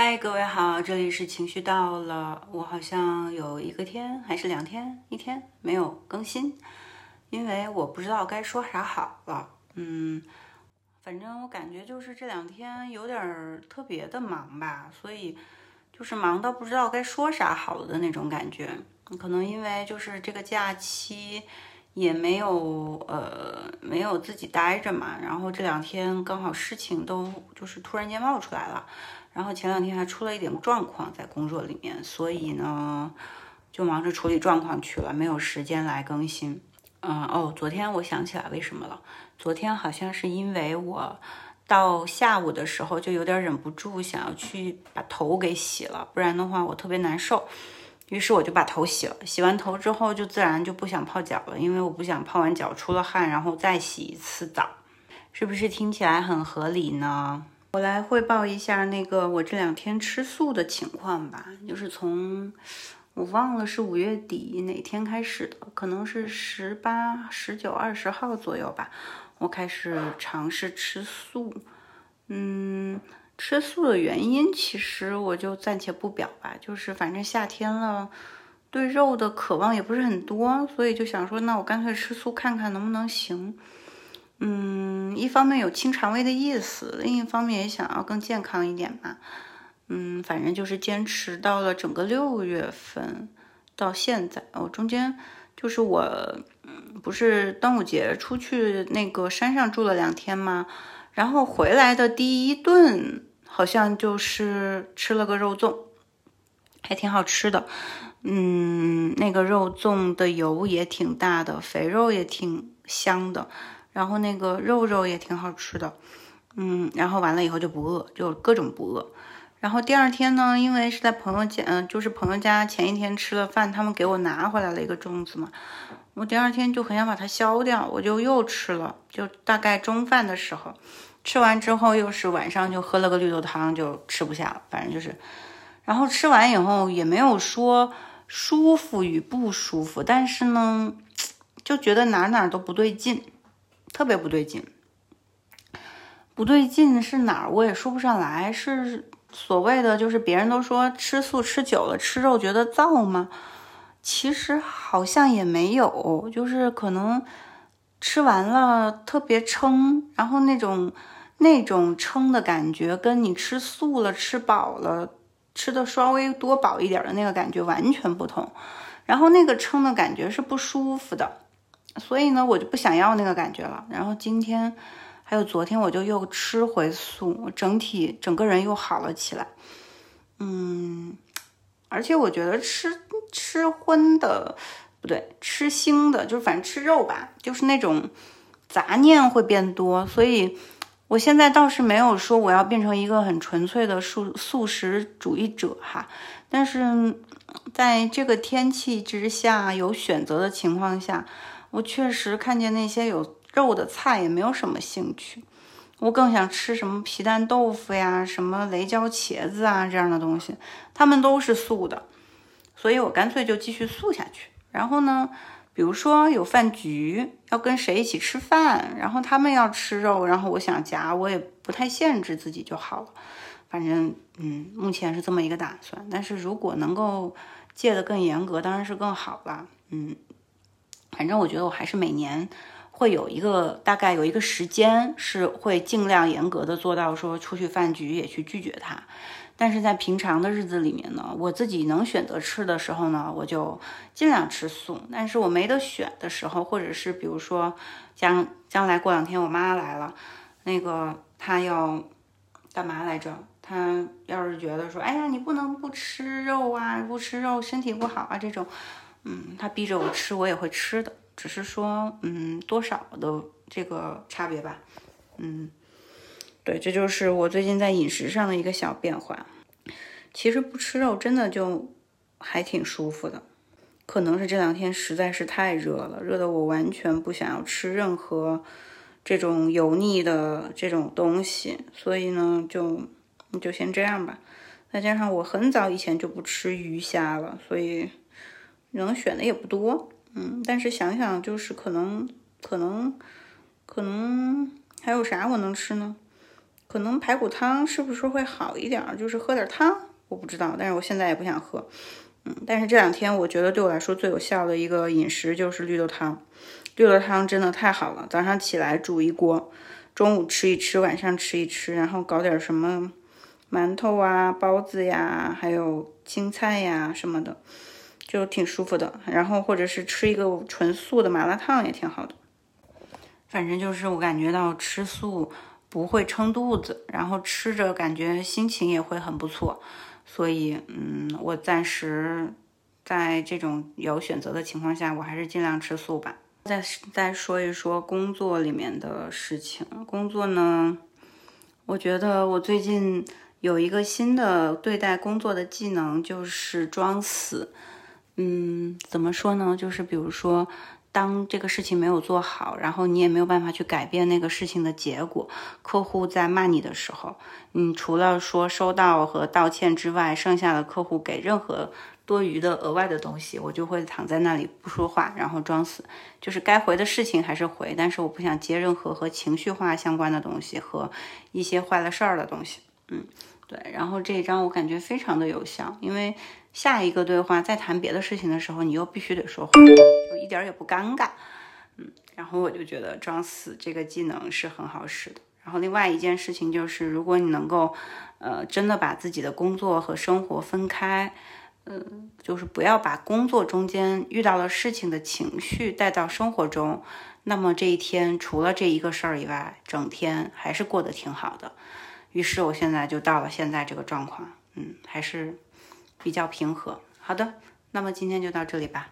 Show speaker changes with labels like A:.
A: 嗨，各位好，这里是情绪到了。我好像有一个天还是两天，一天没有更新，因为我不知道该说啥好了。嗯，反正我感觉就是这两天有点特别的忙吧，所以就是忙到不知道该说啥好了的那种感觉。可能因为就是这个假期也没有呃没有自己待着嘛，然后这两天刚好事情都就是突然间冒出来了。然后前两天还出了一点状况在工作里面，所以呢，就忙着处理状况去了，没有时间来更新。嗯，哦，昨天我想起来为什么了，昨天好像是因为我到下午的时候就有点忍不住想要去把头给洗了，不然的话我特别难受。于是我就把头洗了，洗完头之后就自然就不想泡脚了，因为我不想泡完脚出了汗然后再洗一次澡，是不是听起来很合理呢？我来汇报一下那个我这两天吃素的情况吧，就是从我忘了是五月底哪天开始的，可能是十八、十九、二十号左右吧，我开始尝试吃素。嗯，吃素的原因其实我就暂且不表吧，就是反正夏天了，对肉的渴望也不是很多，所以就想说，那我干脆吃素看看能不能行。嗯，一方面有清肠胃的意思，另一方面也想要更健康一点嘛。嗯，反正就是坚持到了整个六月份到现在。我中间就是我，不是端午节出去那个山上住了两天吗？然后回来的第一顿好像就是吃了个肉粽，还挺好吃的。嗯，那个肉粽的油也挺大的，肥肉也挺香的。然后那个肉肉也挺好吃的，嗯，然后完了以后就不饿，就各种不饿。然后第二天呢，因为是在朋友家，嗯，就是朋友家前一天吃了饭，他们给我拿回来了一个粽子嘛，我第二天就很想把它消掉，我就又吃了，就大概中饭的时候，吃完之后又是晚上就喝了个绿豆汤，就吃不下了，反正就是，然后吃完以后也没有说舒服与不舒服，但是呢，就觉得哪哪都不对劲。特别不对劲，不对劲是哪儿？我也说不上来。是所谓的，就是别人都说吃素吃久了吃肉觉得燥吗？其实好像也没有，就是可能吃完了特别撑，然后那种那种撑的感觉，跟你吃素了吃饱了吃的稍微多饱一点的那个感觉完全不同。然后那个撑的感觉是不舒服的。所以呢，我就不想要那个感觉了。然后今天还有昨天，我就又吃回素，整体整个人又好了起来。嗯，而且我觉得吃吃荤的不对，吃腥的，就是反正吃肉吧，就是那种杂念会变多。所以我现在倒是没有说我要变成一个很纯粹的素素食主义者哈。但是在这个天气之下，有选择的情况下。我确实看见那些有肉的菜也没有什么兴趣，我更想吃什么皮蛋豆腐呀、什么雷椒茄子啊这样的东西，他们都是素的，所以我干脆就继续素下去。然后呢，比如说有饭局要跟谁一起吃饭，然后他们要吃肉，然后我想夹，我也不太限制自己就好了。反正嗯，目前是这么一个打算。但是如果能够戒得更严格，当然是更好了。嗯。反正我觉得我还是每年会有一个大概有一个时间是会尽量严格的做到说出去饭局也去拒绝他，但是在平常的日子里面呢，我自己能选择吃的时候呢，我就尽量吃素。但是我没得选的时候，或者是比如说将将来过两天我妈来了，那个她要干嘛来着？她要是觉得说，哎呀，你不能不吃肉啊，不吃肉身体不好啊这种。嗯，他逼着我吃，我也会吃的，只是说，嗯，多少的这个差别吧。嗯，对，这就是我最近在饮食上的一个小变化。其实不吃肉真的就还挺舒服的，可能是这两天实在是太热了，热的我完全不想要吃任何这种油腻的这种东西，所以呢，就就先这样吧。再加上我很早以前就不吃鱼虾了，所以。能选的也不多，嗯，但是想想就是可能，可能，可能还有啥我能吃呢？可能排骨汤是不是会好一点？就是喝点汤，我不知道，但是我现在也不想喝。嗯，但是这两天我觉得对我来说最有效的一个饮食就是绿豆汤。绿豆汤真的太好了，早上起来煮一锅，中午吃一吃，晚上吃一吃，然后搞点什么馒头啊、包子呀，还有青菜呀什么的，就挺舒服的。然后或者是吃一个纯素的麻辣烫也挺好的。反正就是我感觉到吃素不会撑肚子，然后吃着感觉心情也会很不错。所以，嗯，我暂时在这种有选择的情况下，我还是尽量吃素吧。再再说一说工作里面的事情。工作呢，我觉得我最近有一个新的对待工作的技能，就是装死。嗯，怎么说呢？就是比如说，当这个事情没有做好，然后你也没有办法去改变那个事情的结果，客户在骂你的时候，你除了说收到和道歉之外，剩下的客户给任何。多余的额外的东西，我就会躺在那里不说话，然后装死。就是该回的事情还是回，但是我不想接任何和情绪化相关的东西和一些坏了事儿的东西。嗯，对。然后这一张我感觉非常的有效，因为下一个对话再谈别的事情的时候，你又必须得说话，就一点也不尴尬。嗯，然后我就觉得装死这个技能是很好使的。然后另外一件事情就是，如果你能够，呃，真的把自己的工作和生活分开。嗯，就是不要把工作中间遇到了事情的情绪带到生活中，那么这一天除了这一个事儿以外，整天还是过得挺好的。于是我现在就到了现在这个状况，嗯，还是比较平和。好的，那么今天就到这里吧。